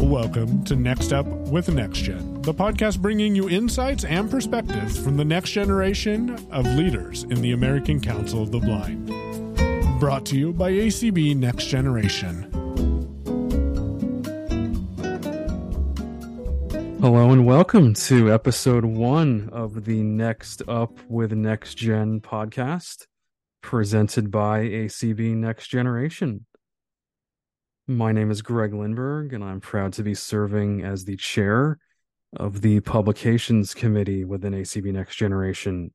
Welcome to Next Up with NextGen, the podcast bringing you insights and perspectives from the next generation of leaders in the American Council of the Blind. Brought to you by ACB Next Generation. Hello and welcome to episode one of the Next Up with Next Gen podcast, presented by ACB Next Generation. My name is Greg Lindberg, and I'm proud to be serving as the chair of the Publications Committee within ACB Next Generation.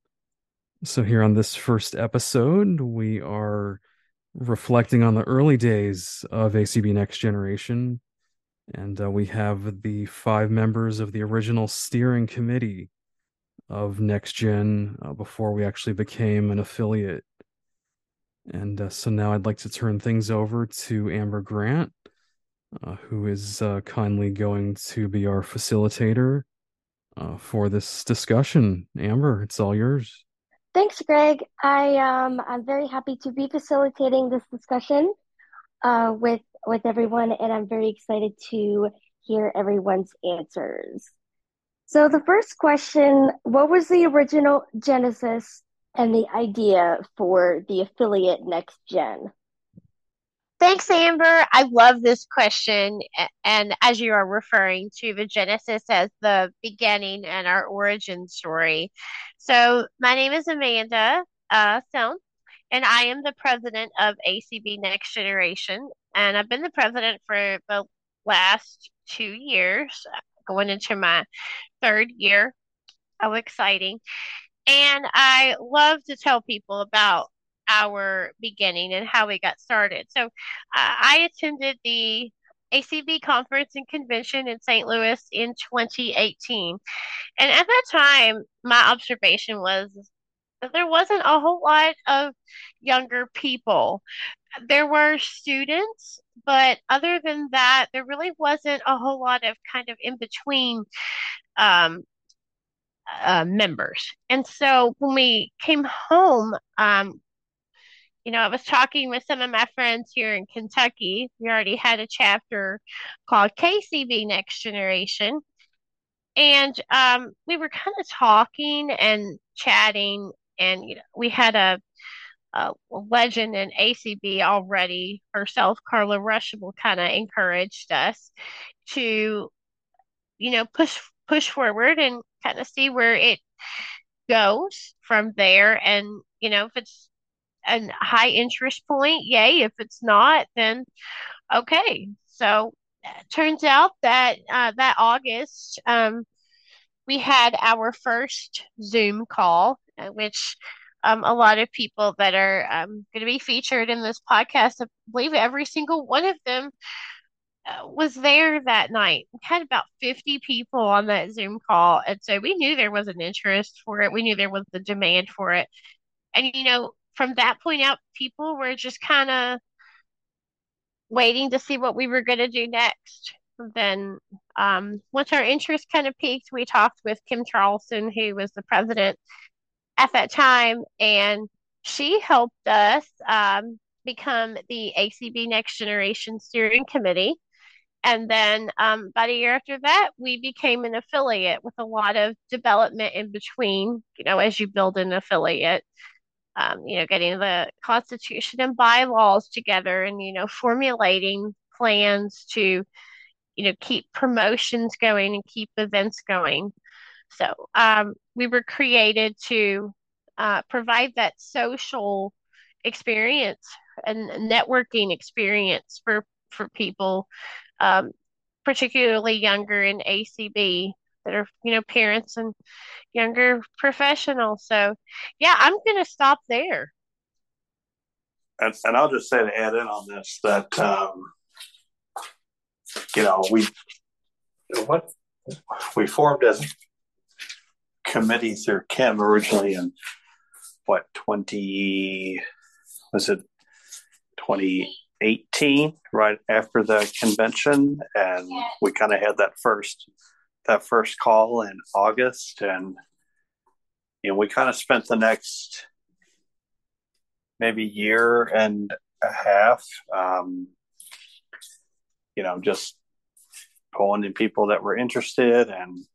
So, here on this first episode, we are reflecting on the early days of ACB Next Generation and uh, we have the five members of the original steering committee of Next Gen uh, before we actually became an affiliate. And uh, so now I'd like to turn things over to Amber Grant, uh, who is uh, kindly going to be our facilitator uh, for this discussion. Amber, it's all yours. Thanks, Greg. I um I'm very happy to be facilitating this discussion uh, with with everyone, and I'm very excited to hear everyone's answers. So the first question, what was the original genesis and the idea for the affiliate Next Gen? Thanks, Amber. I love this question. And as you are referring to the Genesis as the beginning and our origin story. So, my name is Amanda uh, Stone, and I am the president of ACB Next Generation. And I've been the president for the last two years, going into my third year. How exciting. And I love to tell people about our beginning and how we got started. So uh, I attended the ACB conference and convention in St. Louis in 2018. And at that time, my observation was that there wasn't a whole lot of younger people. There were students, but other than that, there really wasn't a whole lot of kind of in between um, uh, members. And so when we came home, um, you know, I was talking with some of my friends here in Kentucky. We already had a chapter called KCB Next Generation. And um, we were kind of talking and chatting and you know we had a, a legend in ACB already herself, Carla Ruschival, kind of encouraged us to, you know, push push forward and kind of see where it goes from there. And you know, if it's a high interest point, yay. If it's not, then okay. So turns out that uh, that August, um, we had our first Zoom call uh, which um, a lot of people that are um, going to be featured in this podcast, I believe every single one of them uh, was there that night. Had about 50 people on that Zoom call. And so we knew there was an interest for it. We knew there was the demand for it. And, you know, from that point out, people were just kind of waiting to see what we were going to do next. Then, um, once our interest kind of peaked, we talked with Kim Charlson, who was the president at that time, and she helped us um, become the ACB Next Generation Steering Committee. And then um, about a year after that, we became an affiliate with a lot of development in between, you know, as you build an affiliate. Um, you know, getting the constitution and bylaws together and, you know, formulating plans to, you know, keep promotions going and keep events going. So um, we were created to uh, provide that social experience and networking experience for for people, um, particularly younger in ACB that are you know parents and younger professionals. So yeah, I'm going to stop there. And, and I'll just say to add in on this that um, you know we what we formed as committee through Kim originally in what 20 was it 2018 right after the convention and we kind of had that first that first call in August and you know we kind of spent the next maybe year and a half. Um, you know, just pulling in people that were interested and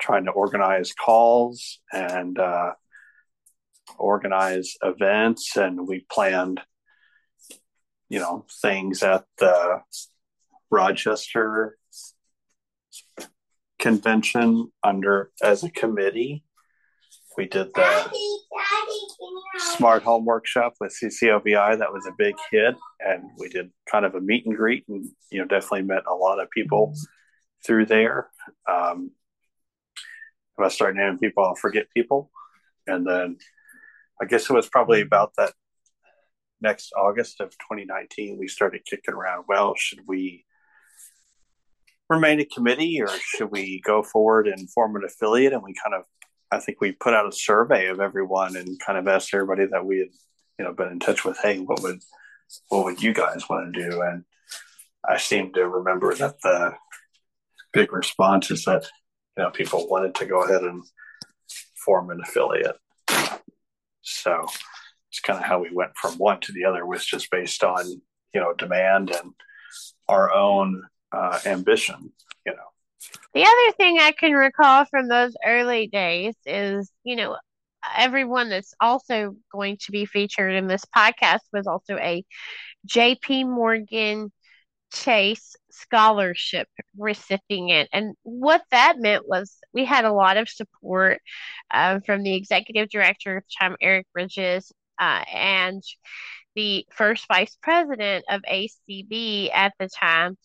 trying to organize calls and uh, organize events. And we planned, you know, things at the Rochester convention under as a committee. We did the smart home workshop with CCLVI. That was a big hit, and we did kind of a meet and greet, and you know definitely met a lot of people through there. Um, if I start naming people, I'll forget people, and then I guess it was probably about that next August of 2019 we started kicking around. Well, should we remain a committee or should we go forward and form an affiliate? And we kind of, I think we put out a survey of everyone and kind of asked everybody that we had, you know, been in touch with, hey, what would, what would you guys want to do? And I seem to remember that the big response is that, you know, people wanted to go ahead and form an affiliate. So it's kind of how we went from one to the other was just based on, you know, demand and our own uh, ambition, you know. The other thing I can recall from those early days is, you know, everyone that's also going to be featured in this podcast was also a JP Morgan Chase scholarship recipient. And what that meant was we had a lot of support uh, from the executive director of time, Eric Bridges, uh, and the first vice president of ACB at the time,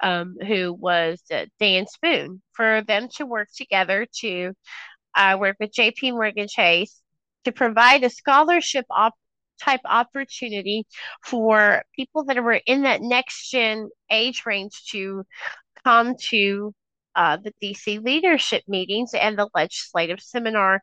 um, who was uh, Dan Spoone, for them to work together to uh, work with JP Morgan Chase to provide a scholarship op- type opportunity for people that were in that next gen age range to come to uh, the DC leadership meetings and the legislative seminar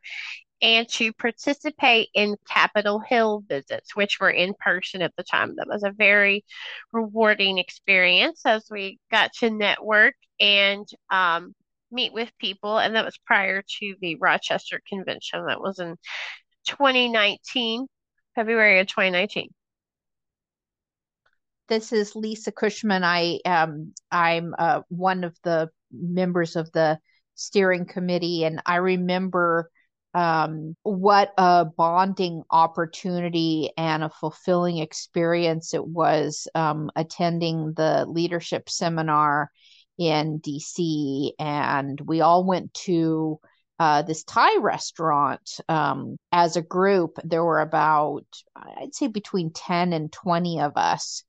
and to participate in Capitol Hill visits, which were in person at the time. That was a very rewarding experience as we got to network and um, meet with people. And that was prior to the Rochester convention. That was in 2019, February of 2019. This is Lisa Cushman. I am I'm uh, one of the members of the steering committee, and I remember um, what a bonding opportunity and a fulfilling experience it was um, attending the leadership seminar in DC. And we all went to uh, this Thai restaurant um, as a group. There were about, I'd say, between 10 and 20 of us.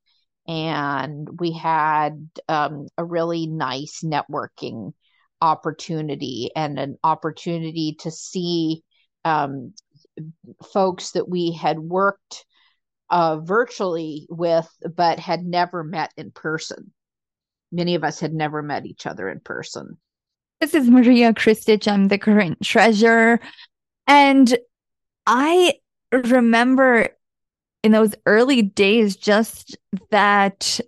And we had um, a really nice networking opportunity and an opportunity to see um, folks that we had worked uh, virtually with, but had never met in person. Many of us had never met each other in person. This is Maria Kristic. I'm the current treasurer. And I remember in those early days just that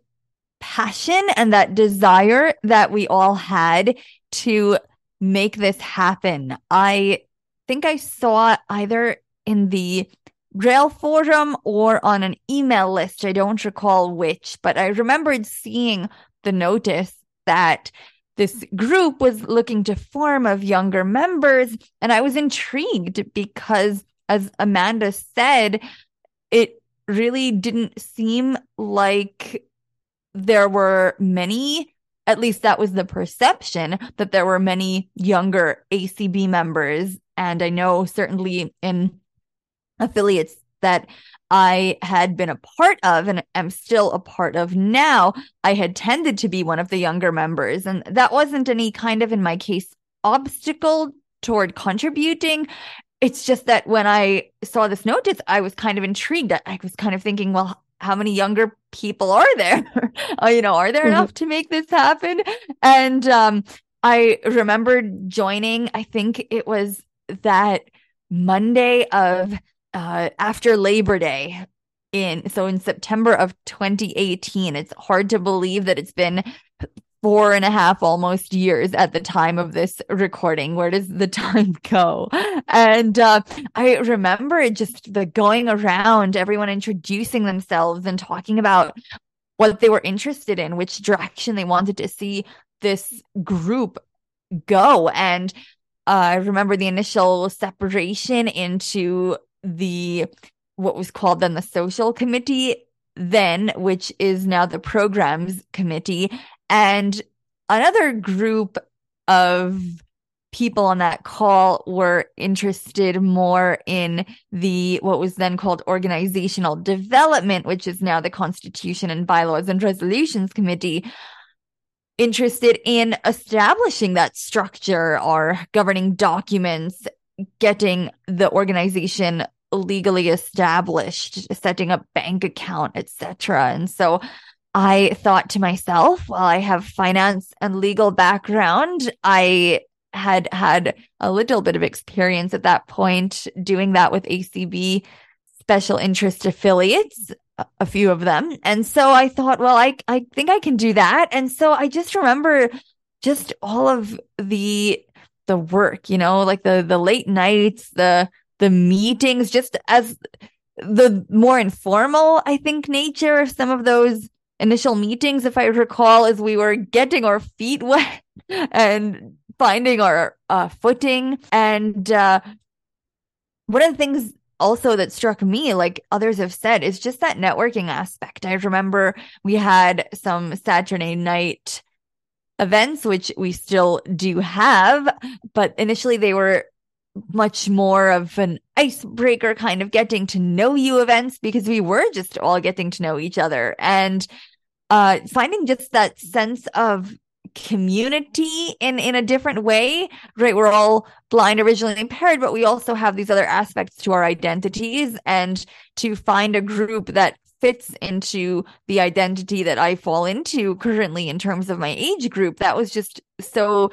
passion and that desire that we all had to make this happen. I think I saw either in the Braille Forum or on an email list. I don't recall which, but I remembered seeing the notice that this group was looking to form of younger members. And I was intrigued because, as Amanda said, it really didn't seem like there were many at least that was the perception that there were many younger ACB members. And I know certainly in affiliates that I had been a part of and am still a part of now, I had tended to be one of the younger members. And that wasn't any kind of, in my case, obstacle toward contributing. It's just that when I saw this notice, I was kind of intrigued. I was kind of thinking, well, how many younger people are there? uh, you know, are there mm-hmm. enough to make this happen? And um, I remember joining, I think it was that Monday of uh, after Labor Day in so in September of 2018. It's hard to believe that it's been four and a half almost years at the time of this recording. Where does the time go? And uh, I remember just the going around, everyone introducing themselves and talking about what they were interested in, which direction they wanted to see this group go. And uh, I remember the initial separation into the what was called then the social committee then which is now the programs committee and another group of people on that call were interested more in the what was then called organizational development which is now the constitution and bylaws and resolutions committee interested in establishing that structure or governing documents, getting the organization legally established, setting up bank account, etc. And so I thought to myself, while I have finance and legal background, I had had a little bit of experience at that point doing that with ACB special interest affiliates a few of them. And so I thought, well, I, I think I can do that. And so I just remember just all of the, the work, you know, like the, the late nights, the, the meetings, just as the more informal, I think, nature of some of those initial meetings, if I recall, as we were getting our feet wet and finding our uh, footing. And uh, one of the things also that struck me, like others have said, is just that networking aspect. I remember we had some Saturday night events, which we still do have, but initially they were much more of an icebreaker kind of getting to know you events because we were just all getting to know each other and uh finding just that sense of community in in a different way right? We're all blind originally impaired but we also have these other aspects to our identities and to find a group that fits into the identity that I fall into currently in terms of my age group. That was just so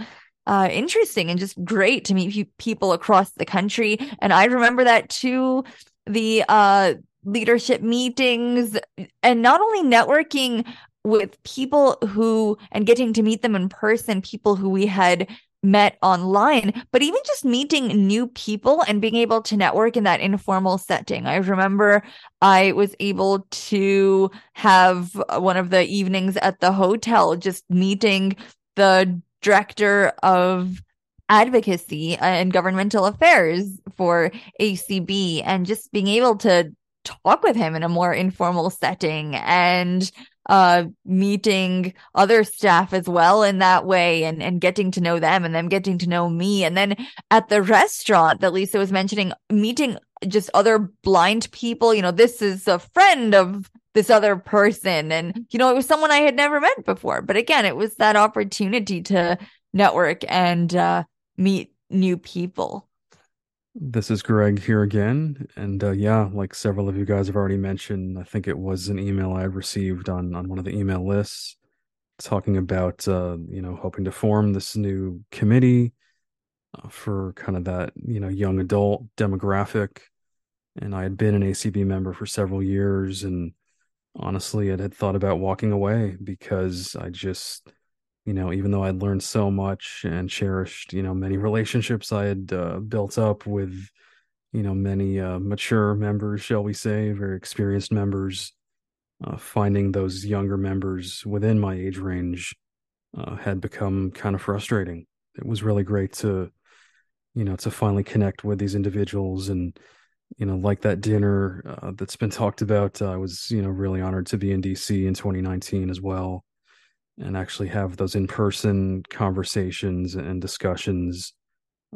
uh, interesting and just great to meet people across the country. And I remember that too the uh leadership meetings and not only networking with people who and getting to meet them in person, people who we had met online, but even just meeting new people and being able to network in that informal setting. I remember I was able to have one of the evenings at the hotel, just meeting the director of advocacy and governmental affairs for ACB and just being able to talk with him in a more informal setting and uh meeting other staff as well in that way and and getting to know them and them getting to know me. And then at the restaurant that Lisa was mentioning meeting just other blind people you know this is a friend of this other person. And you know it was someone I had never met before. But again it was that opportunity to network and uh meet new people this is Greg here again, and uh, yeah, like several of you guys have already mentioned, I think it was an email I had received on on one of the email lists talking about uh, you know hoping to form this new committee uh, for kind of that you know young adult demographic, and I had been an ACB member for several years, and honestly, I had thought about walking away because I just you know, even though I'd learned so much and cherished, you know, many relationships I had uh, built up with, you know, many uh, mature members, shall we say, very experienced members, uh, finding those younger members within my age range uh, had become kind of frustrating. It was really great to, you know, to finally connect with these individuals and, you know, like that dinner uh, that's been talked about. I was, you know, really honored to be in DC in 2019 as well and actually have those in-person conversations and discussions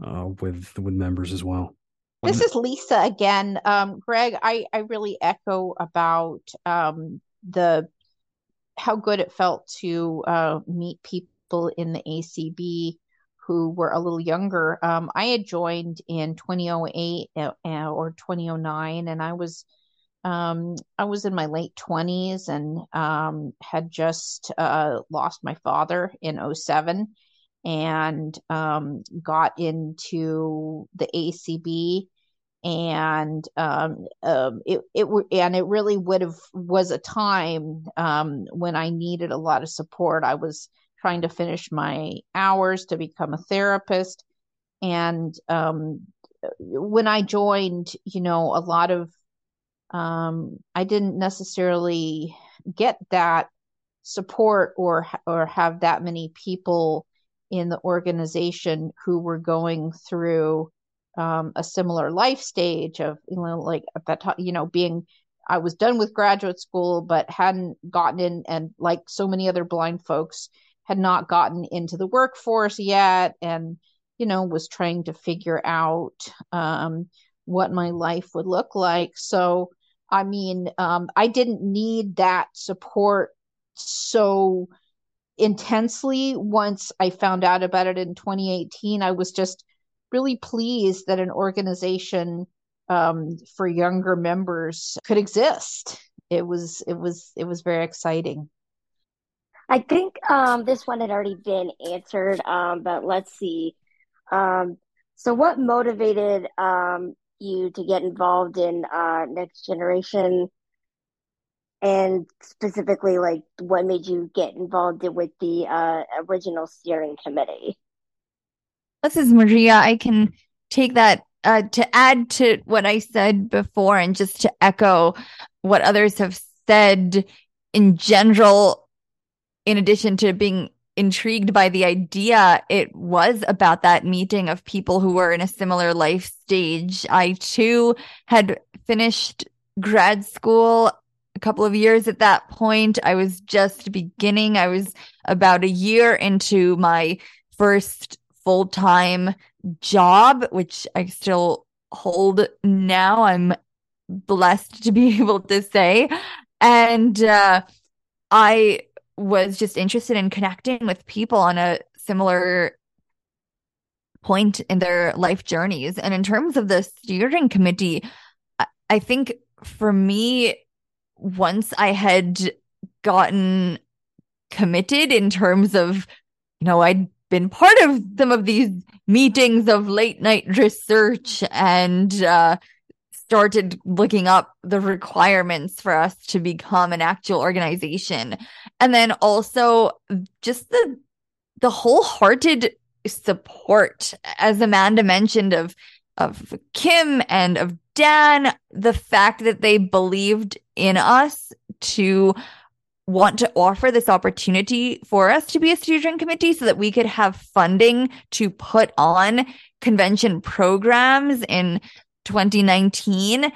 uh, with with members as well. This is Lisa again. Um, Greg, I, I really echo about um, the how good it felt to uh, meet people in the ACB who were a little younger. Um, I had joined in 2008 uh, or 2009, and I was um, I was in my late 20s and um, had just uh, lost my father in 07 and um, got into the ACB and um, um, it it and it really would have was a time um, when I needed a lot of support. I was trying to finish my hours to become a therapist. And um, when I joined, you know, a lot of um, I didn't necessarily get that support or or have that many people in the organization who were going through um, a similar life stage of you know like at that time you know being I was done with graduate school but hadn't gotten in and like so many other blind folks had not gotten into the workforce yet and you know was trying to figure out um, what my life would look like. So I mean um, I didn't need that support so intensely once I found out about it in 2018. I was just really pleased that an organization um, for younger members could exist. It was it was it was very exciting. I think um, this one had already been answered, um, but let's see. Um, so, what motivated um, you to get involved in uh, Next Generation? and specifically like what made you get involved with the uh, original steering committee this is maria i can take that uh, to add to what i said before and just to echo what others have said in general in addition to being intrigued by the idea it was about that meeting of people who were in a similar life stage i too had finished grad school a couple of years at that point. I was just beginning. I was about a year into my first full time job, which I still hold now. I'm blessed to be able to say. And uh, I was just interested in connecting with people on a similar point in their life journeys. And in terms of the steering committee, I think for me, once I had gotten committed in terms of, you know, I'd been part of some of these meetings of late night research and uh, started looking up the requirements for us to become an actual organization. And then also just the the wholehearted support, as Amanda mentioned, of of Kim and of Dan, the fact that they believed in us to want to offer this opportunity for us to be a steering committee so that we could have funding to put on convention programs in 2019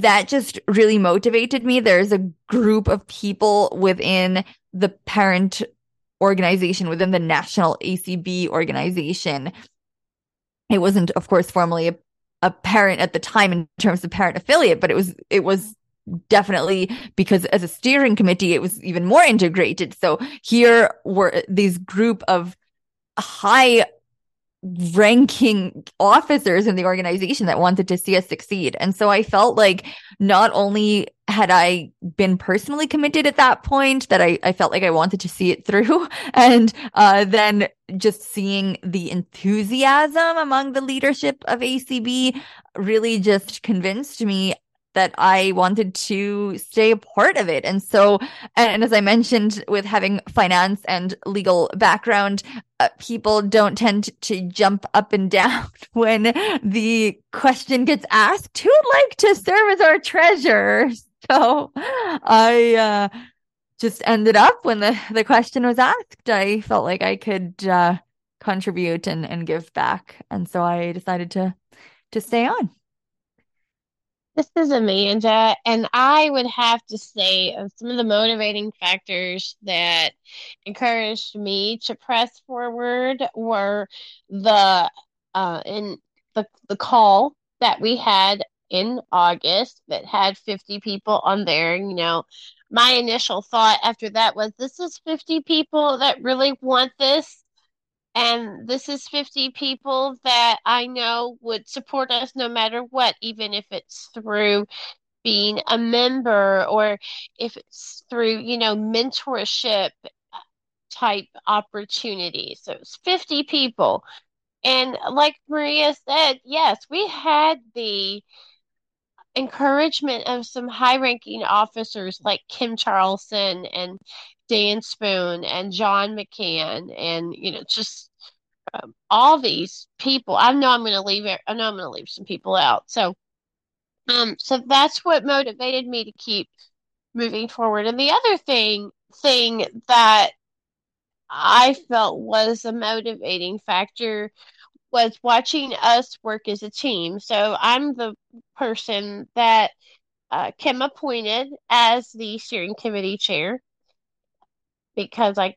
that just really motivated me. There's a group of people within the parent organization within the national acb organization. It wasn't of course formally a, a parent at the time in terms of parent affiliate but it was it was definitely because as a steering committee it was even more integrated. So here were these group of high ranking officers in the organization that wanted to see us succeed. And so I felt like not only had I been personally committed at that point, that I, I felt like I wanted to see it through. And uh, then just seeing the enthusiasm among the leadership of ACB really just convinced me that I wanted to stay a part of it. And so, and as I mentioned, with having finance and legal background, uh, people don't tend to jump up and down when the question gets asked, who'd like to serve as our treasurer? So I, uh, just ended up when the, the question was asked, I felt like I could, uh, contribute and, and give back. And so I decided to, to stay on. This is Amanda, and I would have to say of some of the motivating factors that encouraged me to press forward were the uh, in the the call that we had in August that had 50 people on there. You know, my initial thought after that was this is 50 people that really want this and this is 50 people that I know would support us no matter what, even if it's through being a member or if it's through, you know, mentorship type opportunities. So it's 50 people. And like Maria said, yes, we had the encouragement of some high ranking officers like Kim Charlson and Dan Spoone and John McCann and you know just um, all these people. I know I'm going to leave. I know I'm going to leave some people out. So, um, so that's what motivated me to keep moving forward. And the other thing thing that I felt was a motivating factor was watching us work as a team. So I'm the person that uh, Kim appointed as the steering committee chair because I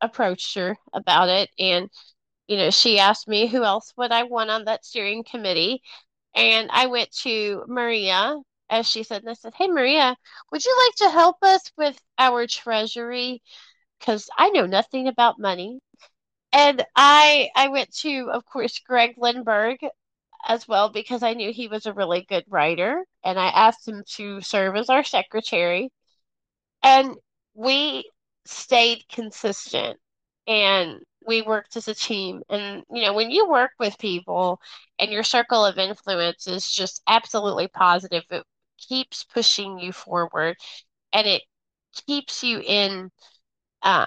approached her about it. And you know she asked me who else would I want on that steering committee. And I went to Maria as she said and I said hey Maria would you like to help us with our treasury? Because I know nothing about money. And I I went to of course Greg Lindberg as well because I knew he was a really good writer. And I asked him to serve as our secretary. And we stayed consistent and we worked as a team. And, you know, when you work with people and your circle of influence is just absolutely positive, it keeps pushing you forward and it keeps you in uh,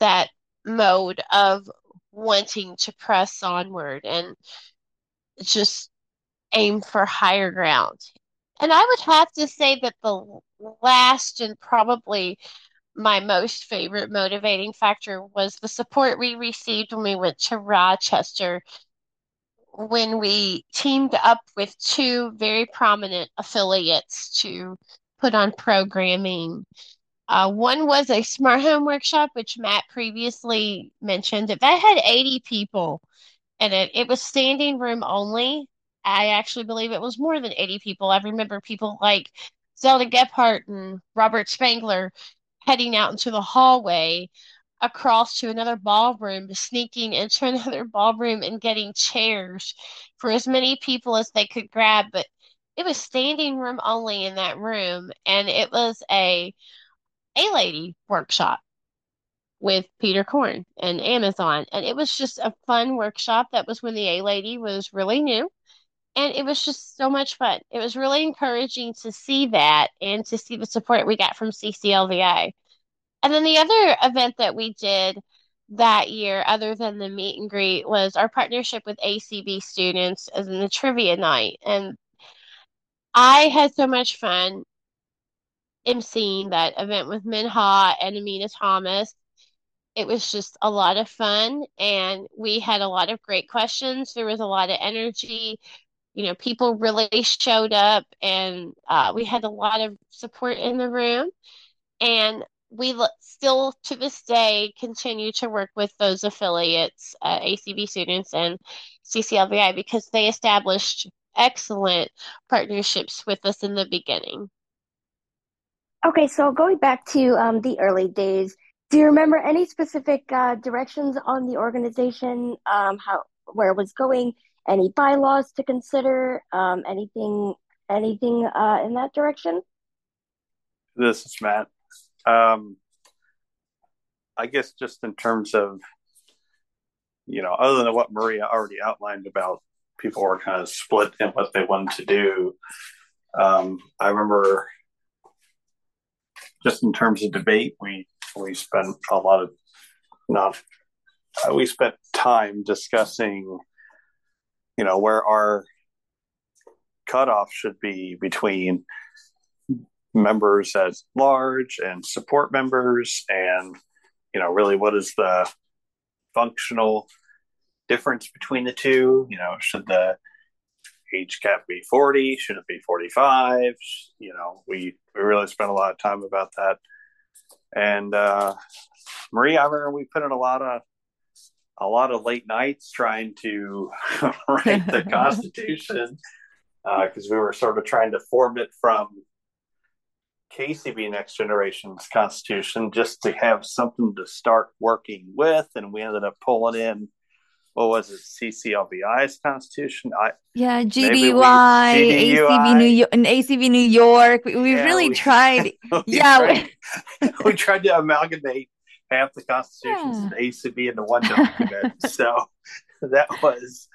that mode of wanting to press onward and just aim for higher ground. And I would have to say that the last and probably my most favorite motivating factor was the support we received when we went to Rochester when we teamed up with two very prominent affiliates to put on programming. Uh, one was a smart home workshop, which Matt previously mentioned. That had 80 people in it. It was standing room only. I actually believe it was more than 80 people. I remember people like Zelda Gebhard and Robert Spangler heading out into the hallway across to another ballroom, sneaking into another ballroom and getting chairs for as many people as they could grab. But it was standing room only in that room, and it was a A Lady workshop with Peter Korn and Amazon. And it was just a fun workshop. That was when the A Lady was really new. And it was just so much fun. It was really encouraging to see that and to see the support we got from CCLVI. And then the other event that we did that year, other than the meet and greet, was our partnership with ACB students as in the trivia night. And I had so much fun emceeing that event with Minha and Amina Thomas. It was just a lot of fun, and we had a lot of great questions. There was a lot of energy you know, people really showed up and uh, we had a lot of support in the room. And we still to this day continue to work with those affiliates, uh, ACB students and CCLVI, because they established excellent partnerships with us in the beginning. Okay, so going back to um, the early days, do you remember any specific uh, directions on the organization, um, how where it was going? Any bylaws to consider? Um, anything, anything uh, in that direction? This is Matt. Um, I guess just in terms of, you know, other than what Maria already outlined about people were kind of split in what they wanted to do. Um, I remember just in terms of debate, we we spent a lot of not we spent time discussing you know where our cutoff should be between members as large and support members and you know really what is the functional difference between the two? You know should the age cap be 40 should it be 45 you know we we really spent a lot of time about that. And uh marie i remember we put in a lot of a lot of late nights trying to write the Constitution because uh, we were sort of trying to form it from KCB Next Generation's Constitution just to have something to start working with, and we ended up pulling in what was it CCLVI's Constitution? I yeah GDUI, ACB New York, and ACB New York. We, we yeah, really we, tried. we yeah, tried, we tried to amalgamate half the constitutions yeah. in ACB into one document. so that was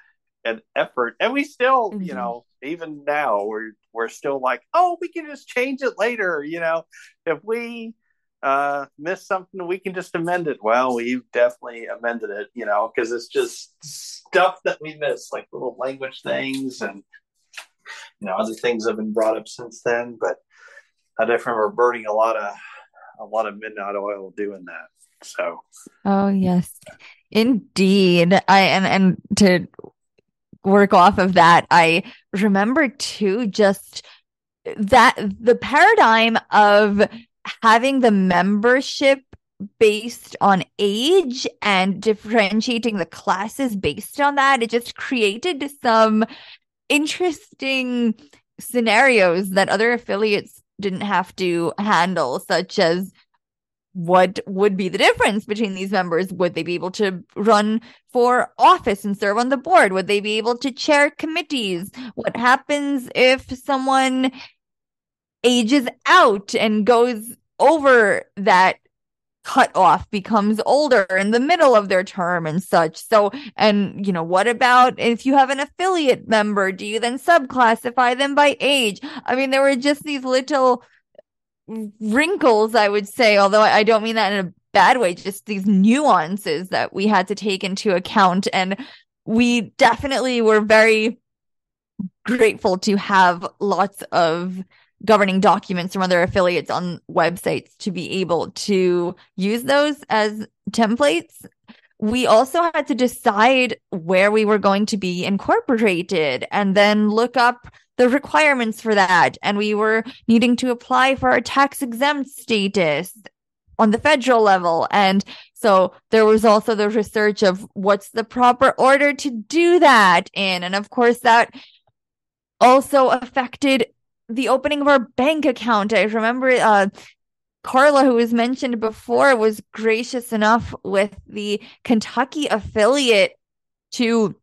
an effort. And we still, mm-hmm. you know, even now we're we're still like, oh, we can just change it later, you know. If we uh, missed something, we can just amend it. Well, we've definitely amended it, you know, because it's just stuff that we missed, like little language things and, you know, other things have been brought up since then. But I definitely remember burning a lot of, a lot of midnight oil doing that. So, oh, yes, indeed. I, and, and to work off of that, I remember too, just that the paradigm of having the membership based on age and differentiating the classes based on that, it just created some interesting scenarios that other affiliates didn't have to handle, such as what would be the difference between these members? Would they be able to run for office and serve on the board? Would they be able to chair committees? What happens if someone ages out and goes over that cutoff becomes older in the middle of their term and such. So, and you know, what about if you have an affiliate member? Do you then subclassify them by age? I mean, there were just these little wrinkles, I would say, although I don't mean that in a bad way, just these nuances that we had to take into account. And we definitely were very grateful to have lots of governing documents from other affiliates on websites to be able to use those as templates. We also had to decide where we were going to be incorporated and then look up the requirements for that. And we were needing to apply for a tax exempt status on the federal level. And so there was also the research of what's the proper order to do that in. And of course, that also affected the opening of our bank account. I remember uh, Carla, who was mentioned before, was gracious enough with the Kentucky affiliate to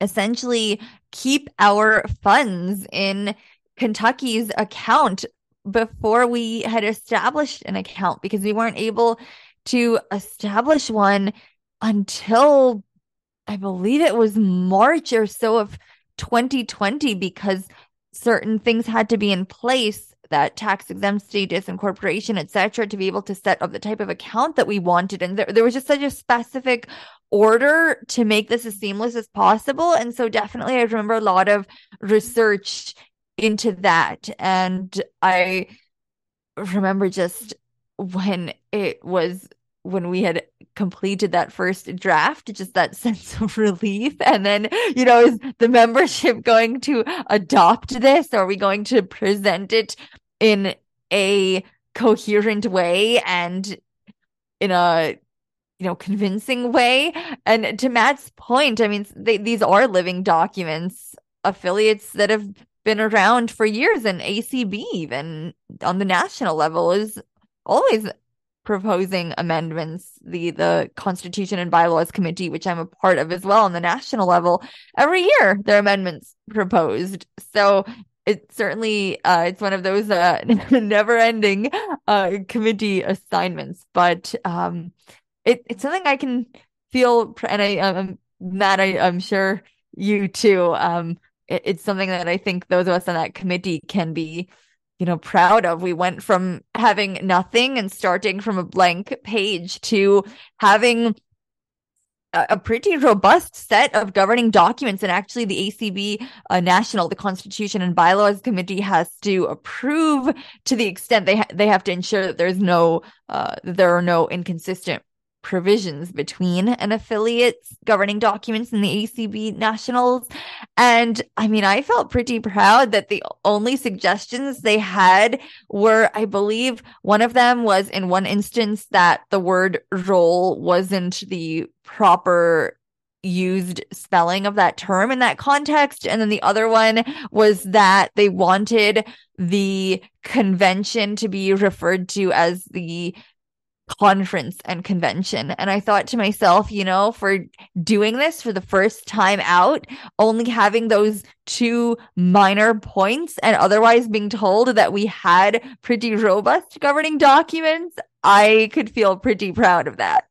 essentially keep our funds in Kentucky's account before we had established an account because we weren't able to establish one until I believe it was March or so of 2020 because certain things had to be in place that tax exempt status incorporation etc to be able to set up the type of account that we wanted. And there, there was just such a specific order to make this as seamless as possible. And so definitely i remember a lot of research into that. And i remember just when it was when we had completed that first draft, just that sense of relief. And then, you know, is the membership going to adopt this? Are we going to present it in a coherent way and in a you know convincing way and to matt's point i mean they, these are living documents affiliates that have been around for years and acb even on the national level is always proposing amendments the the constitution and bylaws committee which i'm a part of as well on the national level every year there are amendments proposed. So it certainly uh, it's one of those uh, never ending uh, committee assignments but um it, it's something i can feel and i um matt I, i'm sure you too um it, it's something that i think those of us on that committee can be you know, proud of. We went from having nothing and starting from a blank page to having a, pretty robust set of governing documents. And actually, the ACB uh, National, the Constitution and Bylaws Committee has to approve to the extent they ha- they have to ensure that there's no uh, there are no inconsistent provisions between an affiliate's governing documents and the ACB nationals. And I mean, I felt pretty proud that the only suggestions they had were, I believe one of them was in one instance that the word role wasn't the proper used spelling of that term in that context. And then the other one was that they wanted the convention to be referred to as the conference and convention. And I thought to myself, you know, for doing this for the first time out, only having those two minor points and otherwise being told that we had pretty robust governing documents, I could feel pretty proud of that.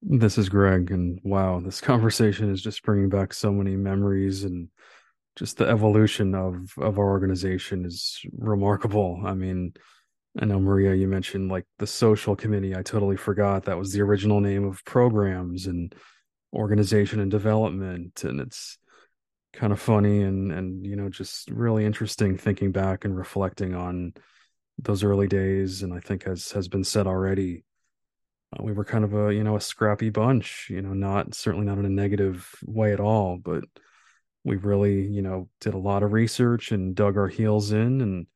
This is Greg, and wow, this conversation is just bringing back so many memories and just the evolution of of our organization is remarkable. I mean, I know Maria, you mentioned like the social committee. I totally forgot that was the original name of programs and organization and development. And it's kind of funny and and you know just really interesting thinking back and reflecting on those early days. And I think as has been said already, uh, we were kind of a you know a scrappy bunch. You know, not certainly not in a negative way at all, but we really you know did a lot of research and dug our heels in and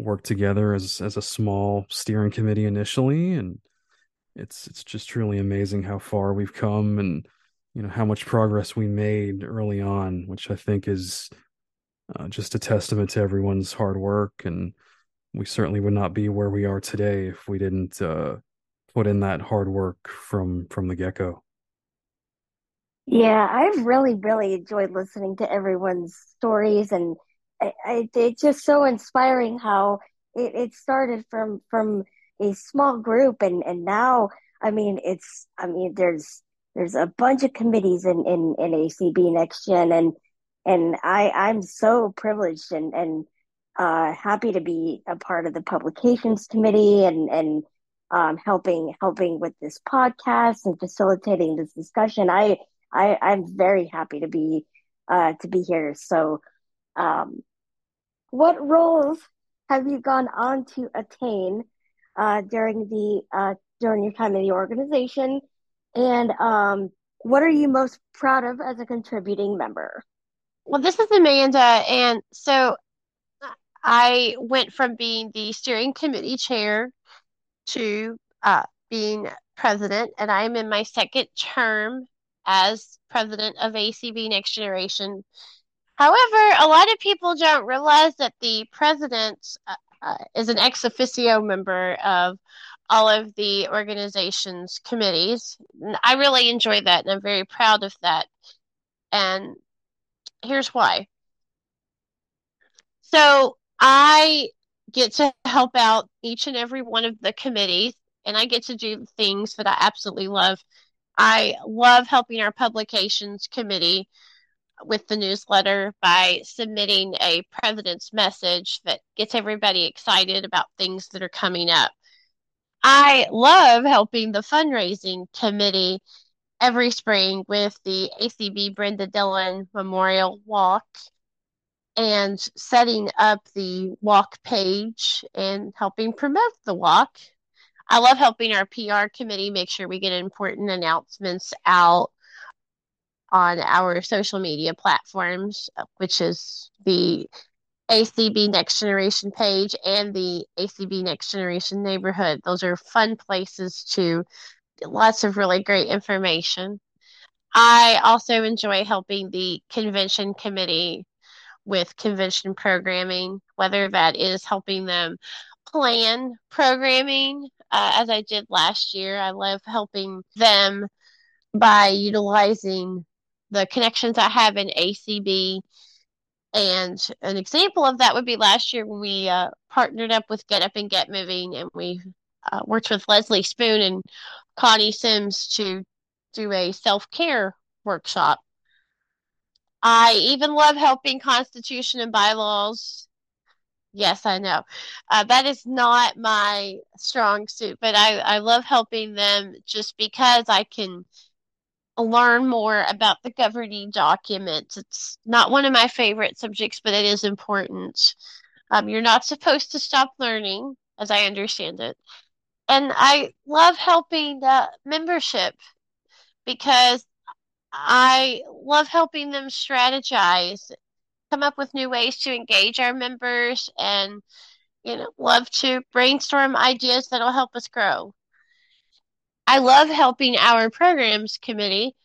worked together as as a small steering committee initially and it's it's just truly amazing how far we've come and you know how much progress we made early on which i think is uh, just a testament to everyone's hard work. And we certainly would not be where we are today if we didn't uh, put in that hard work from from the get-go. Yeah i've really really enjoyed listening to everyone's stories and I, I, it's just so inspiring how it, it started from from a small group and and now I mean it's I mean there's there's a bunch of committees in in, in ACB Next Gen and and I I'm so privileged and and uh, happy to be a part of the publications committee and and um, helping helping with this podcast and facilitating this discussion. I I I'm very happy to be uh, to be here. So um, what roles have you gone on to attain uh, during the uh, during your time in the organization, and um, what are you most proud of as a contributing member? Well, this is Amanda, and so I went from being the steering committee chair to uh, being president, and I am in my second term as president of ACB Next Generation However, a lot of people don't realize that the president uh, uh, is an ex officio member of all of the organization's committees. I really enjoy that and I'm very proud of that. And here's why. So I get to help out each and every one of the committees, and I get to do things that I absolutely love. I love helping our publications committee with the newsletter by submitting a president's message that gets everybody excited about things that are coming up. I love helping the fundraising committee every spring with the ACB Brenda Dillon Memorial Walk and setting up the walk page and helping promote the walk. I love helping our PR committee make sure we get important announcements out on our social media platforms, which is the ACB Next Generation page and the ACB Next Generation neighborhood. Those are fun places to lots of really great information. I also enjoy helping the convention committee with convention programming, whether that is helping them plan programming, uh, as I did last year. I love helping them by utilizing the connections I have in ACB. And an example of that would be last year when we uh, partnered up with Get Up and Get Moving, and we uh, worked with Leslie Spoone and Connie Sims to do a self care workshop. I even love helping Constitution and bylaws. Yes, I know. Uh, that is not my strong suit, but I, I love helping them just because I can learn more about the governing documents. It's not one of my favorite subjects, but it is important. Um, you're not supposed to stop learning, as I understand it. And I love helping the membership because I love helping them strategize, come up with new ways to engage our members, and you know, love to brainstorm ideas that'll help us grow. I love helping our programs committee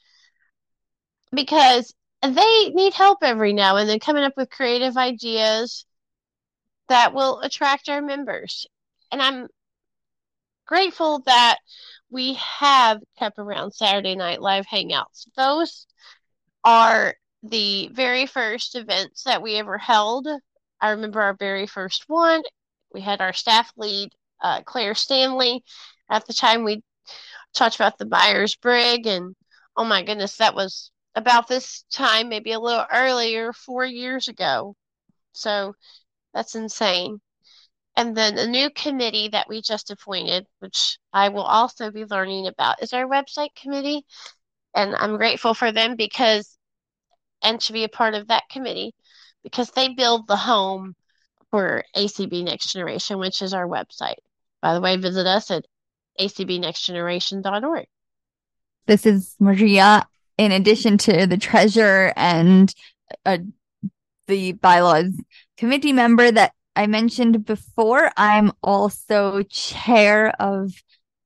because they need help every now and then coming up with creative ideas that will attract our members. And I'm grateful that we have kept around Saturday Night Live Hangouts. Those are the very first events that we ever held. I remember our very first one. We had our staff lead, uh, Claire Stanley. At the time, we talked about the Myers Briggs, and oh my goodness, that was about this time, maybe a little earlier, four years ago. So that's insane. And then the new committee that we just appointed, which I will also be learning about, is our website committee. And I'm grateful for them because, and to be a part of that committee, because they build the home for ACB Next Generation, which is our website. By the way, visit us at acbnextgeneration.org. This is Maria. In addition to the treasurer and uh, the bylaws committee member that I mentioned before, I'm also chair of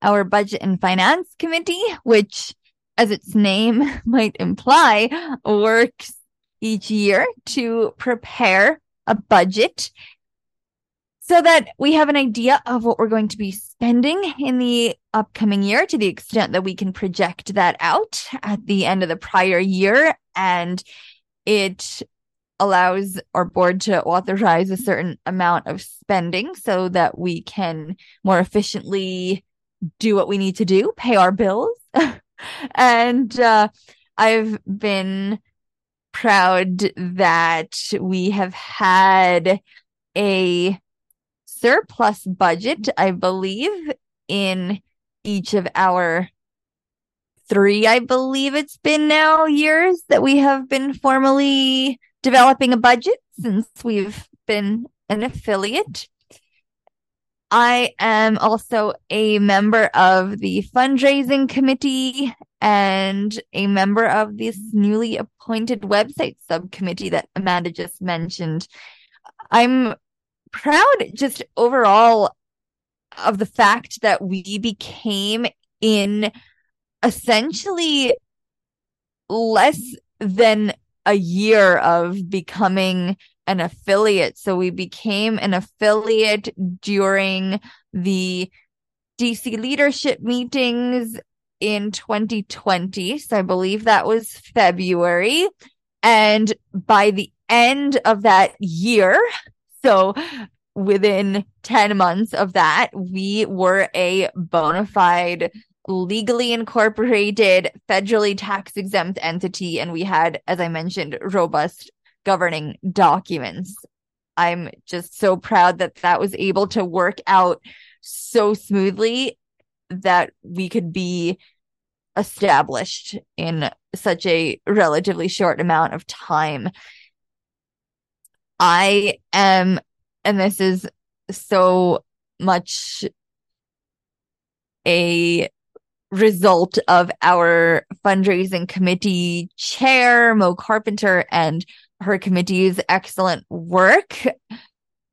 our budget and finance committee, which, as its name might imply, works each year to prepare a budget so that we have an idea of what we're going to be spending in the upcoming year to the extent that we can project that out at the end of the prior year. And it allows our board to authorize a certain amount of spending so that we can more efficiently do what we need to do, pay our bills. and uh, I've been proud that we have had a surplus budget, I believe, in each of our three, I believe it's been now years that we have been formally developing a budget since we've been an affiliate. I am also a member of the fundraising committee and a member of this newly appointed website subcommittee that Amanda just mentioned. I'm proud just overall of the fact that we became in essentially less than a year of becoming an affiliate. So we became an affiliate during the DC leadership meetings in 2020. So I believe that was February. And by the end of that year, so within 10 months of that, we were a bona fide legally incorporated, federally tax exempt entity. And we had, as I mentioned, robust governing documents. I'm just so proud that that was able to work out so smoothly that we could be established in such a relatively short amount of time. I am, and this is so much a result of our fundraising committee chair, Mo Carpenter, and her committee's excellent work.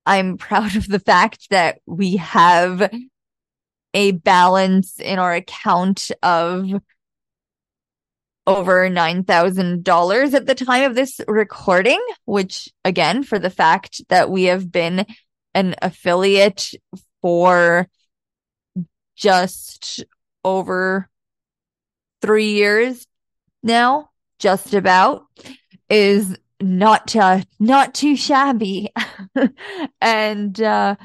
I'm proud of the fact that we have a balance in our account of over $9,000 at the time of this recording, which again, for the fact that we have been an affiliate for just over three years now, just about, is not uh, not too shabby. and uh,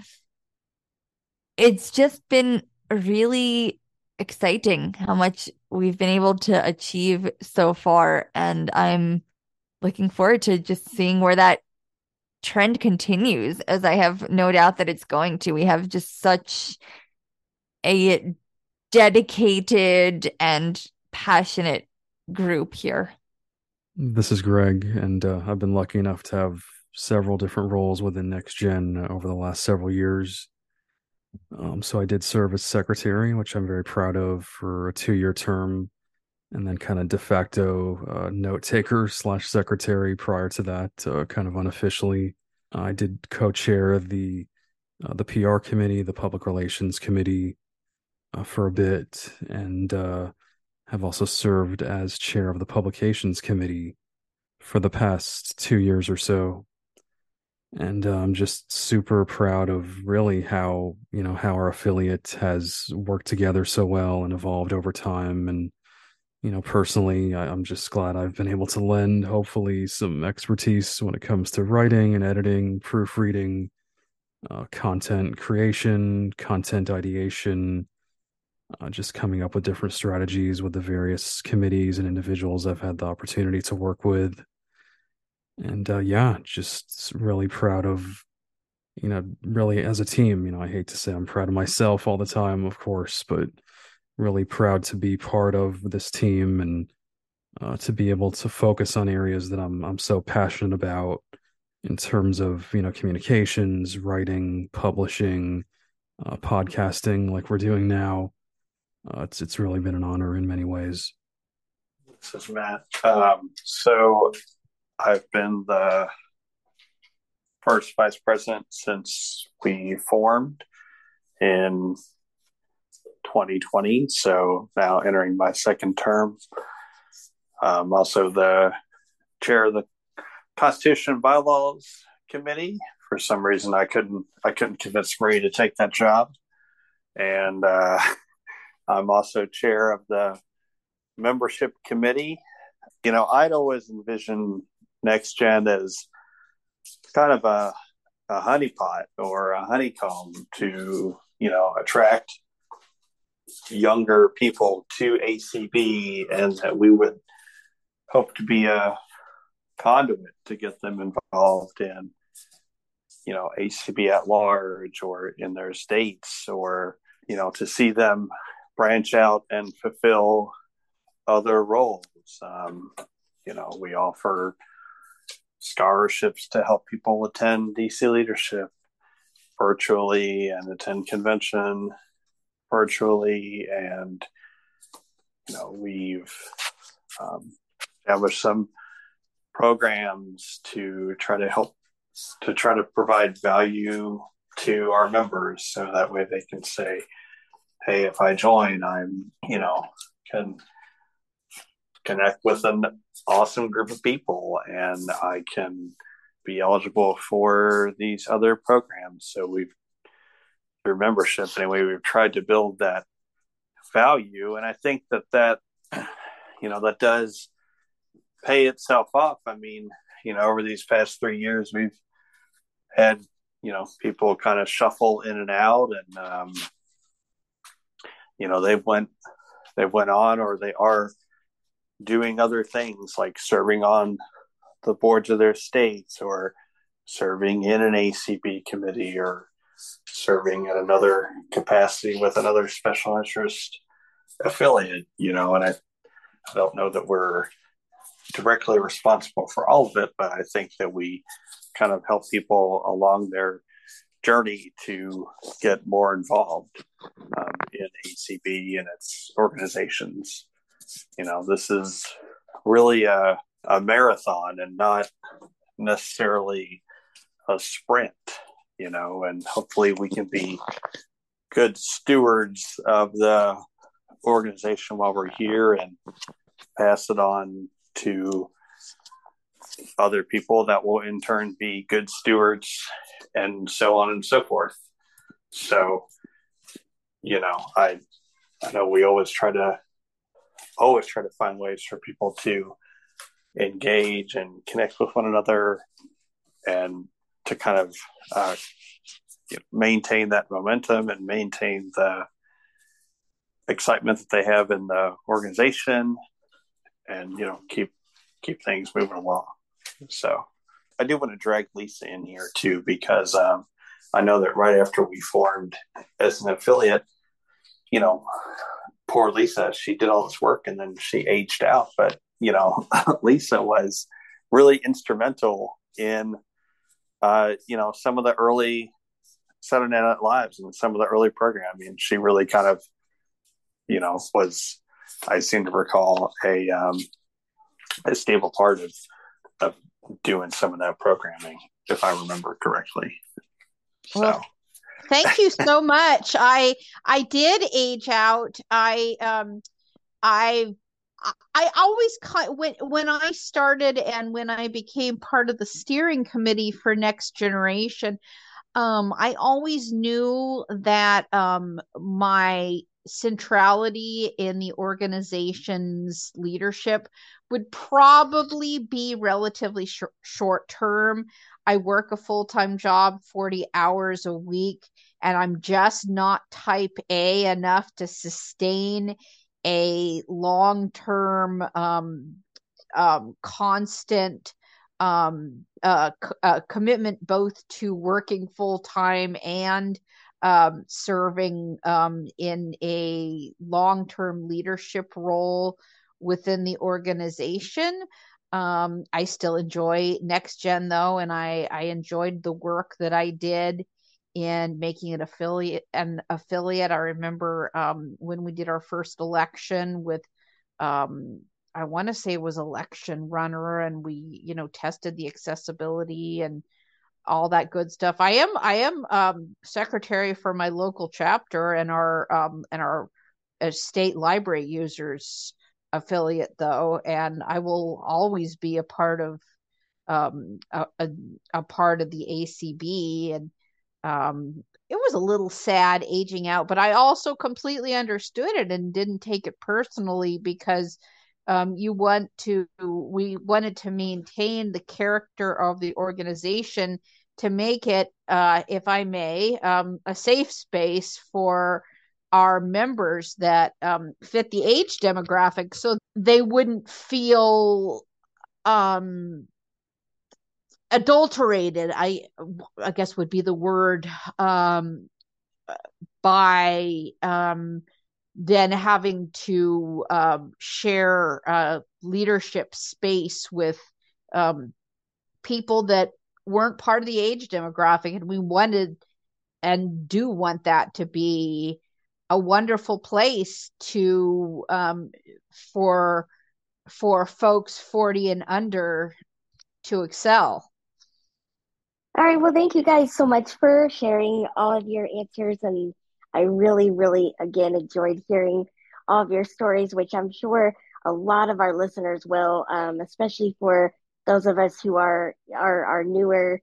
it's just been really exciting how much we've been able to achieve so far. And I'm looking forward to just seeing where that trend continues, as I have no doubt that it's going to. We have just such a dedicated and passionate group here. This is Greg, and uh, I've been lucky enough to have several different roles within Next Gen over the last several years. Um, so I did serve as secretary, which I'm very proud of for a two year term, and then kind of de facto uh, note taker slash secretary prior to that, uh, kind of unofficially. I did co chair the uh, the PR committee, the public relations committee uh, for a bit, and uh, have also served as chair of the publications committee for the past two years or so and uh, I'm just super proud of really how you know how our affiliate has worked together so well and evolved over time. And you know personally I, am just glad I've been able to lend hopefully some expertise when it comes to writing and editing proofreading uh, content creation content ideation uh, just coming up with different strategies with the various committees and individuals I've had the opportunity to work with and uh, yeah, just really proud of you know, really as a team, you know, I hate to say I'm proud of myself all the time, of course, but really proud to be part of this team and uh, to be able to focus on areas that I'm I'm so passionate about in terms of you know communications, writing, publishing, uh, podcasting, like we're doing now. Uh, it's it's really been an honor in many ways. This is Matt. Um, so I've been the first vice president since we formed in 2020. So now entering my second term. I'm also the chair of the Constitution and Bylaws Committee. For some reason, I couldn't I couldn't convince Marie to take that job, and uh, I'm also chair of the membership committee. You know, I'd always envisioned Next Gen is kind of a, a honeypot or a honeycomb to you know attract younger people to ACB, and that we would hope to be a conduit to get them involved in you know ACB at large or in their states or you know to see them branch out and fulfill other roles. Um, you know we offer scholarships to help people attend DC leadership virtually and attend convention virtually. And you know we've um, established some programs to try to help to try to provide value to our members so that way they can say hey if i join i'm you know can connect with an awesome group of people and i can be eligible for these other programs so we've through membership anyway we've tried to build that value and i think that that you know that does pay itself off. I mean, you know, over these past three years, we've had you know people kind of shuffle in and out, and um, you know they went they went on or they are doing other things like serving on the boards of their states or serving in an ACB committee or serving in another capacity with another special interest affiliate, you know, and I, I don't know that we're directly responsible for all of it, but I think that we kind of help people along their journey to get more involved um, in ACB and its organizations. You know, this is really a, a marathon and not necessarily a sprint, you know, and hopefully we can be good stewards of the organization while we're here and pass it on to other people that will in turn be good stewards and so on and so forth. So, you know, I I know we always try to always try to find ways for people to engage and connect with one another and to kind of uh, maintain that momentum and maintain the excitement that they have in the organization and you know keep keep things moving along. So I do want to drag Lisa in here too because um, I know that right after we formed as an affiliate, you know, poor Lisa, she did all this work and then she aged out. But you know, Lisa was really instrumental in uh, you know some of the early Saturday Night Lives and some of the early programming. She really kind of you know was I seem to recall a um, a stable part of of doing some of that programming, if I remember correctly. Well, so. Thank you so much. I I did age out. I um I I always when when I started and when I became part of the steering committee for Next Generation, um, I always knew that um, my centrality in the organization's leadership would probably be relatively sh- short term. I work a full time job, 40 hours a week, and I'm just not type A enough to sustain a long term, um, um, constant um, a, a commitment both to working full time and um, serving um, in a long term leadership role within the organization. Um, I still enjoy Next Gen though, and I, I enjoyed the work that I did in making an affiliate an affiliate. I remember um, when we did our first election with um, I want to say it was election runner and we, you know, tested the accessibility and all that good stuff. I am I am um, secretary for my local chapter and our um, and our uh, state library users affiliate though, and I will always be a part of um, a, a, a part of the ACB and um, it was a little sad aging out, but I also completely understood it and didn't take it personally because um, you want to we wanted to maintain the character of the organization to make it uh, if i may um, a safe space for our members that um, fit the age demographic so they wouldn't feel um, adulterated i i guess would be the word um, by um, then having to um, share uh, leadership space with um, people that weren't part of the age demographic and we wanted and do want that to be a wonderful place to um, for for folks 40 and under to excel all right well thank you guys so much for sharing all of your answers and I really, really, again, enjoyed hearing all of your stories, which I'm sure a lot of our listeners will, um, especially for those of us who are are, are newer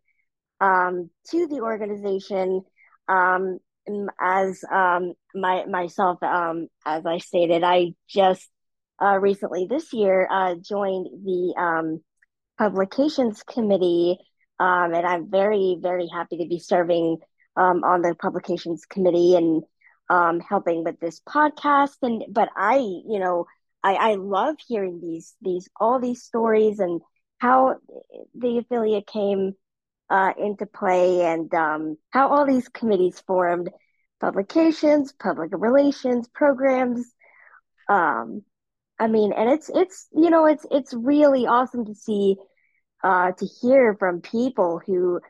um, to the organization. Um, as um, my myself, um, as I stated, I just uh, recently this year uh, joined the um, publications committee, and I'm very, very happy to be serving um, on the publications committee and um, helping with this podcast. And but I, you know, I, I love hearing these these all these stories and how the affiliate came uh, into play and um, how all these committees formed publications, public relations, programs. Um, I mean, and it's it's you know it's it's really awesome to see uh, to hear from people who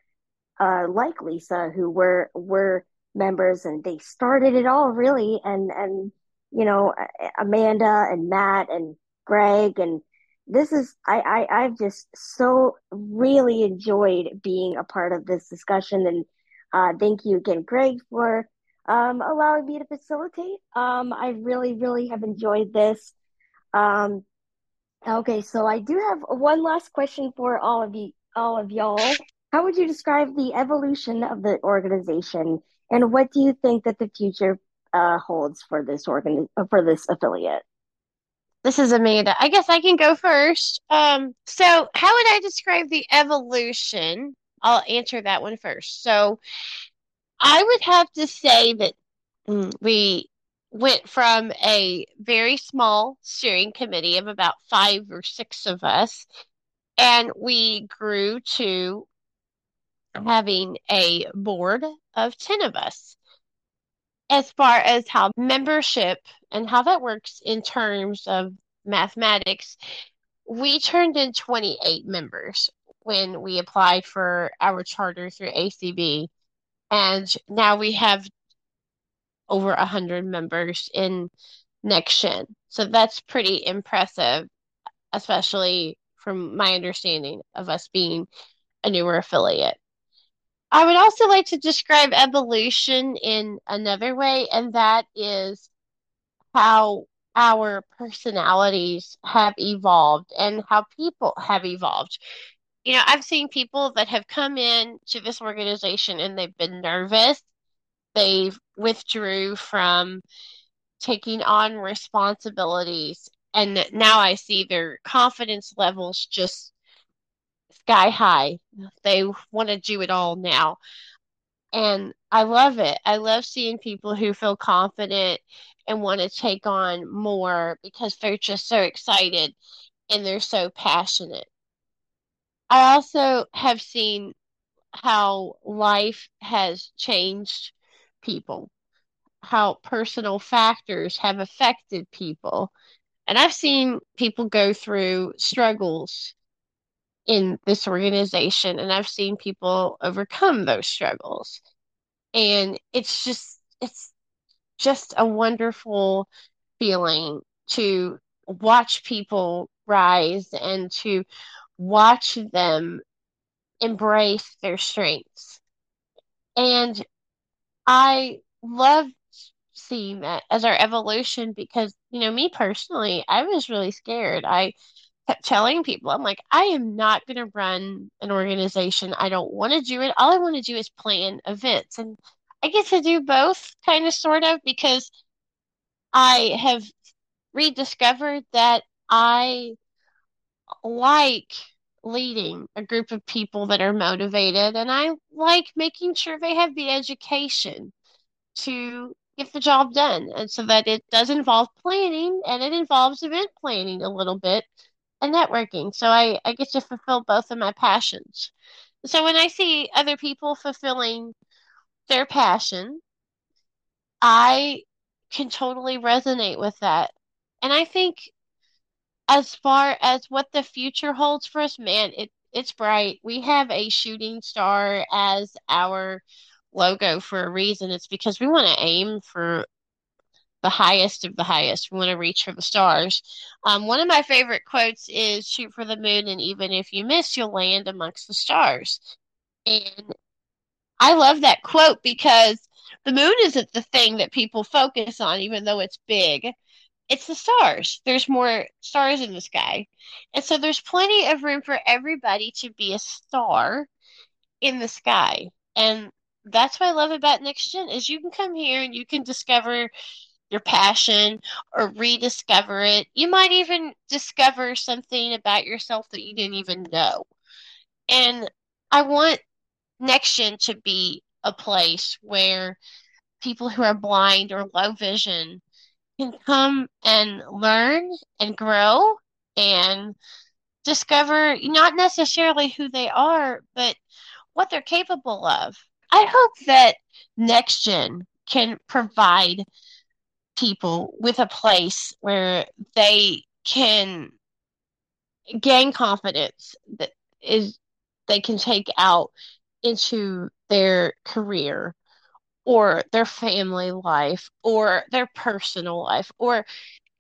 uh, like Lisa, who were were members, and they started it all really. And and you know Amanda and Matt and Greg and this is I, I I've just so really enjoyed being a part of this discussion and uh, thank you again, Greg, for um, allowing me to facilitate. Um, I really really have enjoyed this. Um, okay, so I do have one last question for all of you, all of y'all. How would you describe the evolution of the organization, and what do you think that the future uh, holds for this organ for this affiliate? This is Amanda. I guess I can go first. Um, so how would I describe the evolution? I'll answer that one first. So I would have to say that mm, we went from a very small steering committee of about five or six of us, and we grew to having a board of 10 of us. As far as how membership and how that works in terms of mathematics, we turned in 28 members when we applied for our charter through ACB. And now we have over 100 members in NextGen. So that's pretty impressive, especially from my understanding of us being a newer affiliate. I would also like to describe evolution in another way, and that is how our personalities have evolved and how people have evolved. You know, I've seen people that have come in to this organization and they've been nervous. They've withdrew from taking on responsibilities. And now I see their confidence levels just sky high. They want to do it all now. And I love it. I love seeing people who feel confident and want to take on more because they're just so excited and they're so passionate. I also have seen how life has changed people, how personal factors have affected people. And I've seen people go through struggles in this organization, and I've seen people overcome those struggles. And it's just, it's just a wonderful feeling to watch people rise and to watch them embrace their strengths. And I love seeing that as our evolution because, you know, me personally, I was really scared. I kept telling people, I'm like, I am not going to run an organization. I don't want to do it. All I want to do is plan events. And I get to do both, kind of, sort of, because I have rediscovered that I like leading a group of people that are motivated and I like making sure they have the education to get the job done. And so that it does involve planning and it involves event planning a little bit and networking. So I, I get to fulfill both of my passions. So when I see other people fulfilling their passion, I can totally resonate with that. And I think as far as what the future holds for us, man, it it's bright. We have a shooting star as our logo for a reason. It's because we want to aim for the highest of the highest. We want to reach for the stars. Um, one of my favorite quotes is shoot for the moon, and even if you miss, you'll land amongst the stars. And I love that quote because the moon isn't the thing that people focus on, even though it's big it's the stars. There's more stars in the sky. And so there's plenty of room for everybody to be a star in the sky. And that's what I love about Next Gen is you can come here and you can discover your passion or rediscover it. You might even discover something about yourself that you didn't even know. And I want Next Gen to be a place where people who are blind or low vision can come and learn and grow and discover not necessarily who they are, but what they're capable of. I hope that Next Gen can provide people with a place where they can gain confidence that is they can take out into their career or their family life or their personal life or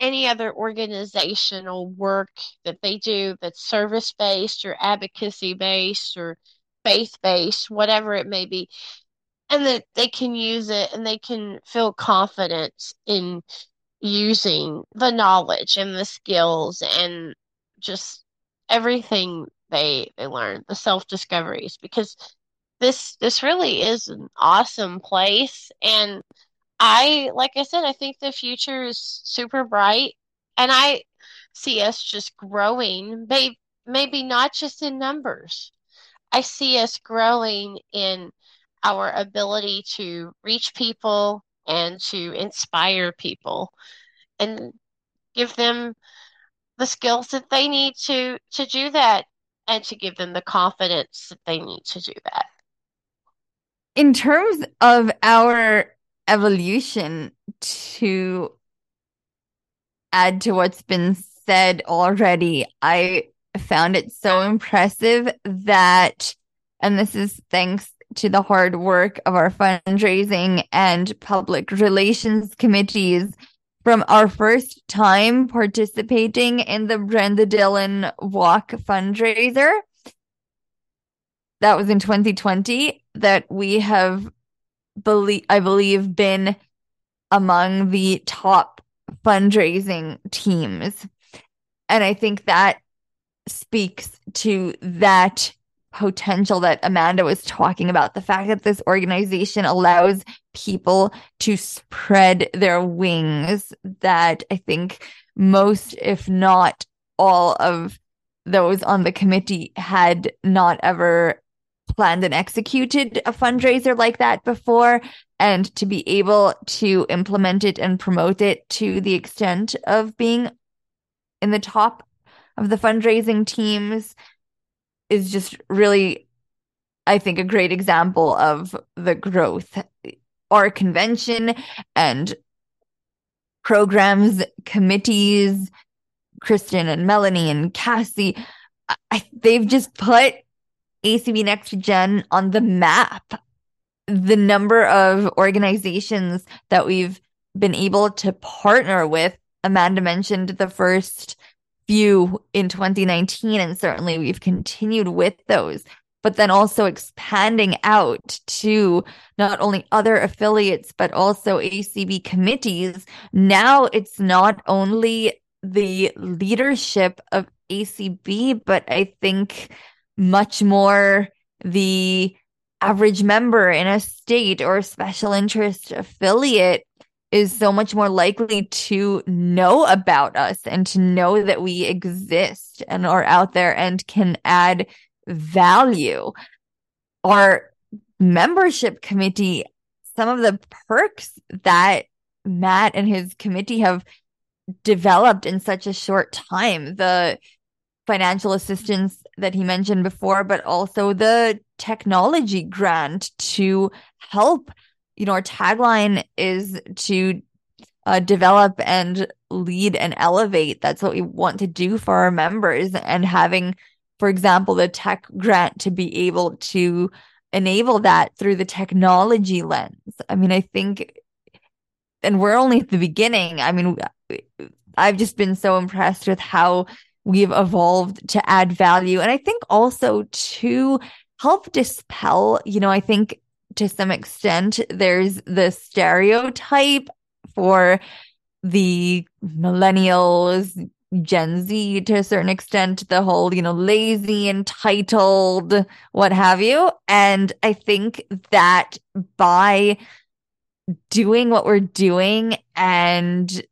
any other organizational work that they do that's service based or advocacy based or faith based, whatever it may be, and that they can use it and they can feel confident in using the knowledge and the skills and just everything they they learn, the self discoveries, because this this really is an awesome place and I like I said I think the future is super bright and I see us just growing maybe maybe not just in numbers. I see us growing in our ability to reach people and to inspire people and give them the skills that they need to to do that and to give them the confidence that they need to do that in terms of our evolution to add to what's been said already, I found it so impressive that, and this is thanks to the hard work of our fundraising and public relations committees from our first time participating in the Brenda Dillon Walk fundraiser. That was in 2020 that we have believe I believe been among the top fundraising teams. And I think that speaks to that potential that Amanda was talking about the fact that this organization allows people to spread their wings that I think most if not all of those on the committee had not ever planned and executed a fundraiser like that before and to be able to implement it and promote it to the extent of being in the top of the fundraising teams is just really, I think, a great example of the growth. Our convention and programs, committees, Kristen and Melanie and Cassie, I, they've just put ACB Next Gen on the map. The number of organizations that we've been able to partner with, Amanda mentioned the first few in 2019, and certainly we've continued with those, but then also expanding out to not only other affiliates, but also ACB committees. Now it's not only the leadership of ACB, but I think much more the average member in a state or special interest affiliate is so much more likely to know about us and to know that we exist and are out there and can add value. Our membership committee, some of the perks that Matt and his committee have developed in such a short time, the financial assistance that he mentioned before, but also the technology grant to help. You know, our tagline is to uh, develop and lead and elevate. That's what we want to do for our members. And having, for example, the tech grant to be able to enable that through the technology lens. I mean, I think, and we're only at the beginning. I mean, I've just been so impressed with how we've evolved to add value. And I think also to help dispel, you know, I think to some extent there's the stereotype for the millennials, Gen Z to a certain extent, the whole, you know, lazy, entitled, what have you. And I think that by doing what we're doing and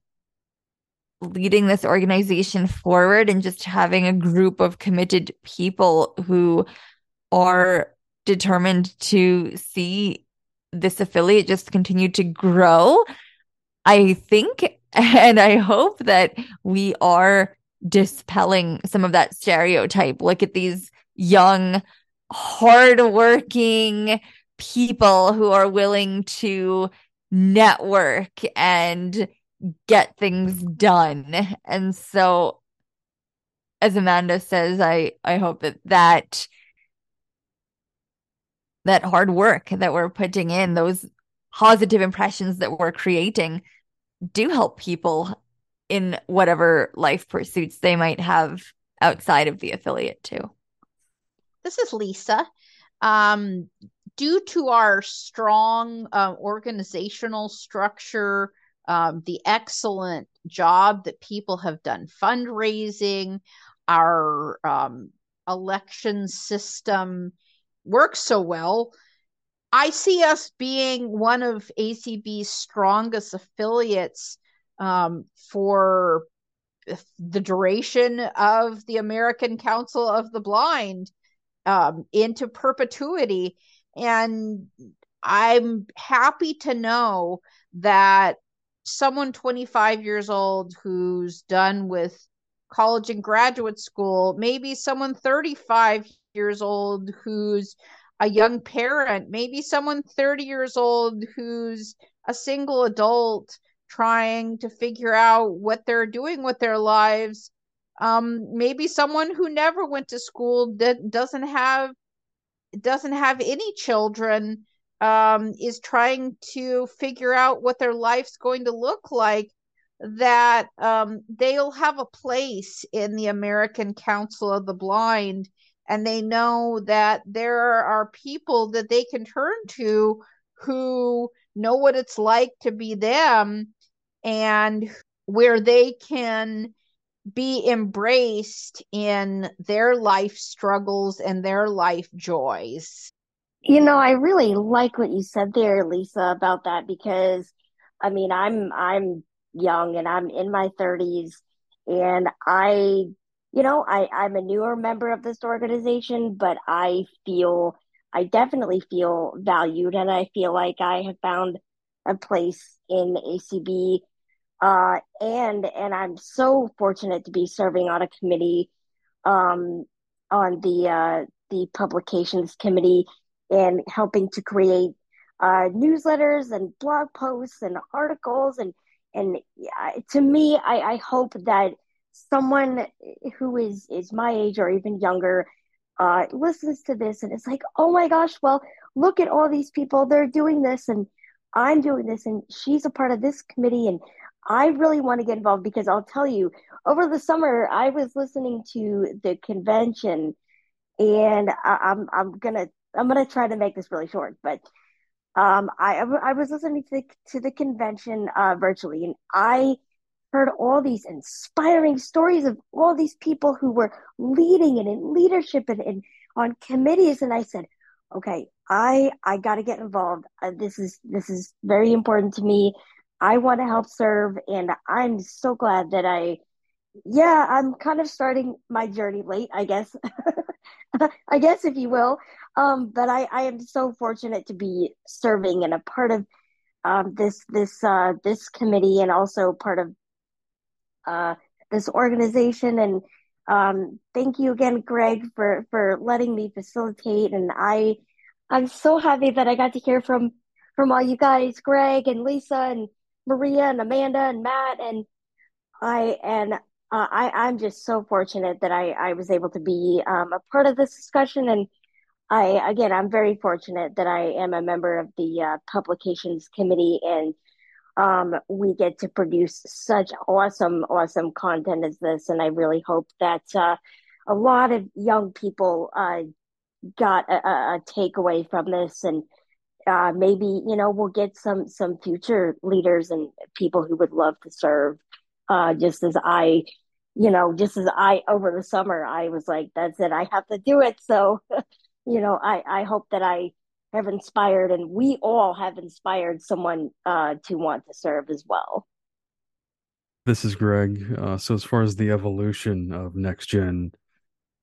leading this organization forward and just having a group of committed people who are determined to see this affiliate just continue to grow. I think and I hope that we are dispelling some of that stereotype. Look at these young, hardworking people who are willing to network and get things done. And so, as Amanda says, I, I hope that that that hard work that we're putting in, those positive impressions that we're creating, do help people in whatever life pursuits they might have outside of the affiliate too. This is Lisa. Um, due to our strong uh, organizational structure, um, the excellent job that people have done fundraising, our um, election system works so well. I see us being one of ACB's strongest affiliates um, for the duration of the American Council of the Blind um, into perpetuity. And I'm happy to know that someone 25 years old who's done with college and graduate school, maybe someone 35 years old who's a young parent, maybe someone 30 years old who's a single adult trying to figure out what they're doing with their lives. Um, maybe someone who never went to school that doesn't have doesn't have any children um, is trying to figure out what their life's going to look like, that um, they'll have a place in the American Council of the Blind. And they know that there are people that they can turn to who know what it's like to be them and where they can be embraced in their life struggles and their life joys. You know, I really like what you said there, Lisa, about that because I mean, I'm I'm young and I'm in my 30s and I you know, I I'm a newer member of this organization, but I feel I definitely feel valued and I feel like I have found a place in ACB uh and and I'm so fortunate to be serving on a committee um on the uh, the publications committee and helping to create uh, newsletters and blog posts and articles and and to me, I, I hope that someone who is is my age or even younger uh, listens to this and it's like, oh my gosh, well, look at all these people. They're doing this and I'm doing this and she's a part of this committee and I really want to get involved because I'll tell you, over the summer I was listening to the convention and I, I'm I'm gonna I'm gonna try to make this really short, but um, I I was listening to the, to the convention uh, virtually, and I heard all these inspiring stories of all these people who were leading and in leadership and, and on committees, and I said, okay, I I got to get involved. Uh, this is this is very important to me. I want to help serve, and I'm so glad that I, yeah, I'm kind of starting my journey late, I guess. I guess, if you will. Um, but I, I am so fortunate to be serving and a part of um, this this uh, this committee and also part of uh, this organization. And um, thank you again, Greg, for for letting me facilitate. And I I'm so happy that I got to hear from from all you guys, Greg and Lisa and Maria and Amanda and Matt and I and uh, I, I'm just so fortunate that I, I was able to be um, a part of this discussion. And I, again, I'm very fortunate that I am a member of the uh, publications committee and um, we get to produce such awesome, awesome content as this. And I really hope that uh, a lot of young people uh, got a, a, takeaway from this and uh, maybe, you know, we'll get some, some future leaders and people who would love to serve uh, just as I, you know, just as I over the summer, I was like, that's it, I have to do it. So, you know, I, I hope that I have inspired and we all have inspired someone uh, to want to serve as well. This is Greg. Uh, so, as far as the evolution of next gen,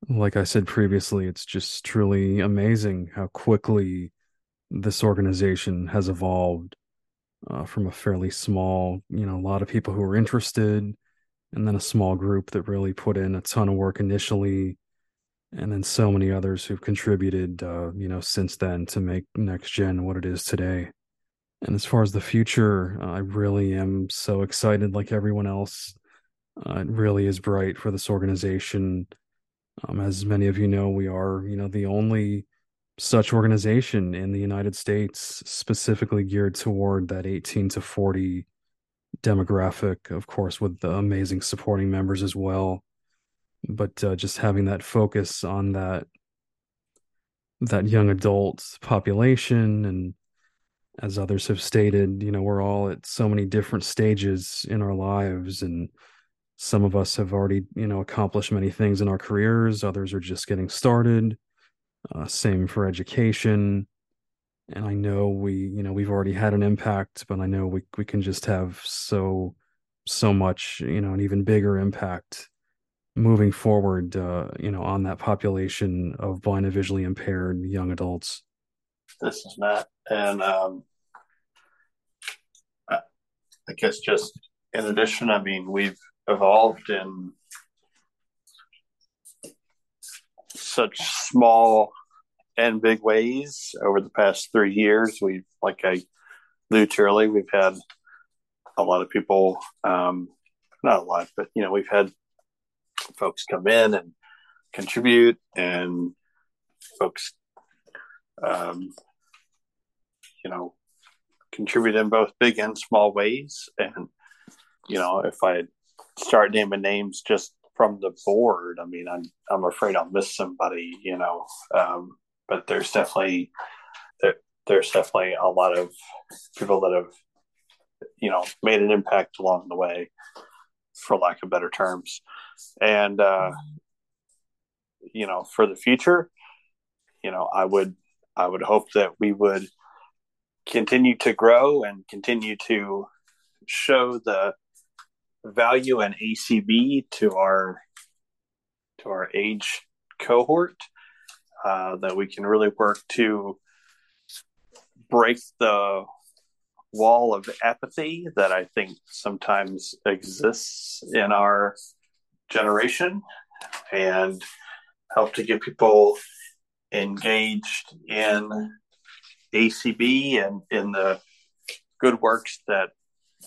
like I said previously, it's just truly amazing how quickly this organization has evolved uh, from a fairly small, you know, a lot of people who were interested, and then a small group that really put in a ton of work initially, and then so many others who've contributed, uh, you know, since then to make Next Gen what it is today. And as far as the future, uh, I really am so excited, like everyone else. Uh, it really is bright for this organization. Um, as many of you know, we are, you know, the only such organization in the United States, specifically geared toward that 18 to 40 demographic, of course, with the amazing supporting members as well. But uh, just having that focus on that that young adult population and as others have stated, you know, we're all at so many different stages in our lives and some of us have already, you know, accomplished many things in our careers, others are just getting started uh, same for education. And I know we, you know, we've already had an impact, but I know we we can just have so so much, you know, an even bigger impact moving forward, uh, you know, on that population of blind and visually impaired young adults. This is Matt, and um, I, I guess just in addition, I mean, we've evolved in such small and big ways over the past three years. We've, like I alluded earlier, we've had a lot of people, um, not a lot, but you know, we've had folks come in and contribute, and folks, um, you know, contribute in both big and small ways. And you know, if I start naming names just from the board. I mean, I'm I'm afraid I'll miss somebody, you know. Um, but there's definitely there, there's definitely a lot of people that have you know made an impact along the way, for lack of better terms, and uh, you know, for the future, you know, I would I would hope that we would continue to grow and continue to show the value and ACB to our to our age cohort uh, that we can really work to break the wall of apathy that I think sometimes exists in our generation and help to get people engaged in ACB and in the good works that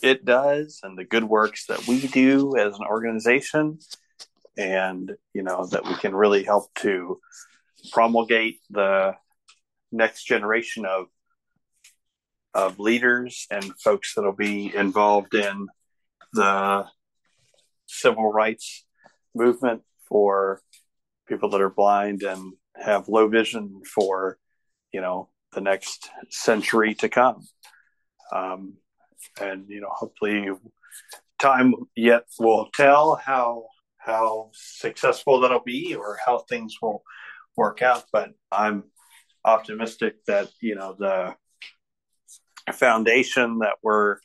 it does and the good works that we do as an organization and you know that we can really help to promulgate the next generation of of leaders and folks that'll be involved in the civil rights movement for people that are blind and have low vision for you know the next century to come. Um, and you know hopefully time yet will tell how how successful that'll be or how things will work out. But i'm optimistic that you know the foundation that we're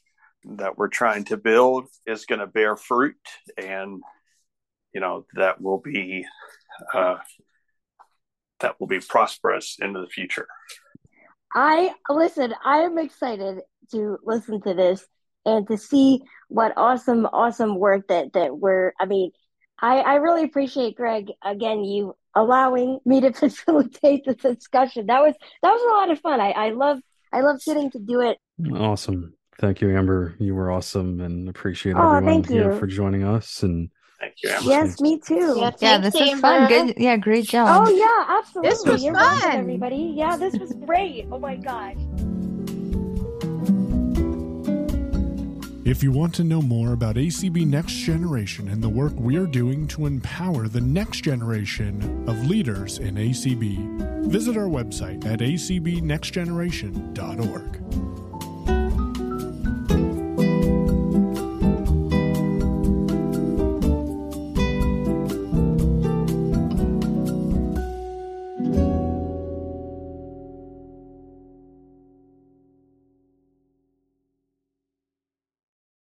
that we're trying to build is going to bear fruit and you know that will be uh, that will be prosperous into the future. I listen, I am excited to listen to this and to see what awesome, awesome work that that we're I mean, I, I really appreciate Greg again you allowing me to facilitate the discussion. That was that was a lot of fun. I, I love I love getting to do it. Awesome. Thank you, Amber. You were awesome and appreciate Oh, everyone thank here you. for joining us. And thank you Amber. Yes, me too. Yeah, Yeah, thanks, this was fun. Good. Yeah, great job. Oh yeah, absolutely. This was You're welcome, fun. everybody. Yeah, this was great. Oh my gosh. If you want to know more about ACB Next Generation and the work we're doing to empower the next generation of leaders in ACB, visit our website at acbnextgeneration.org.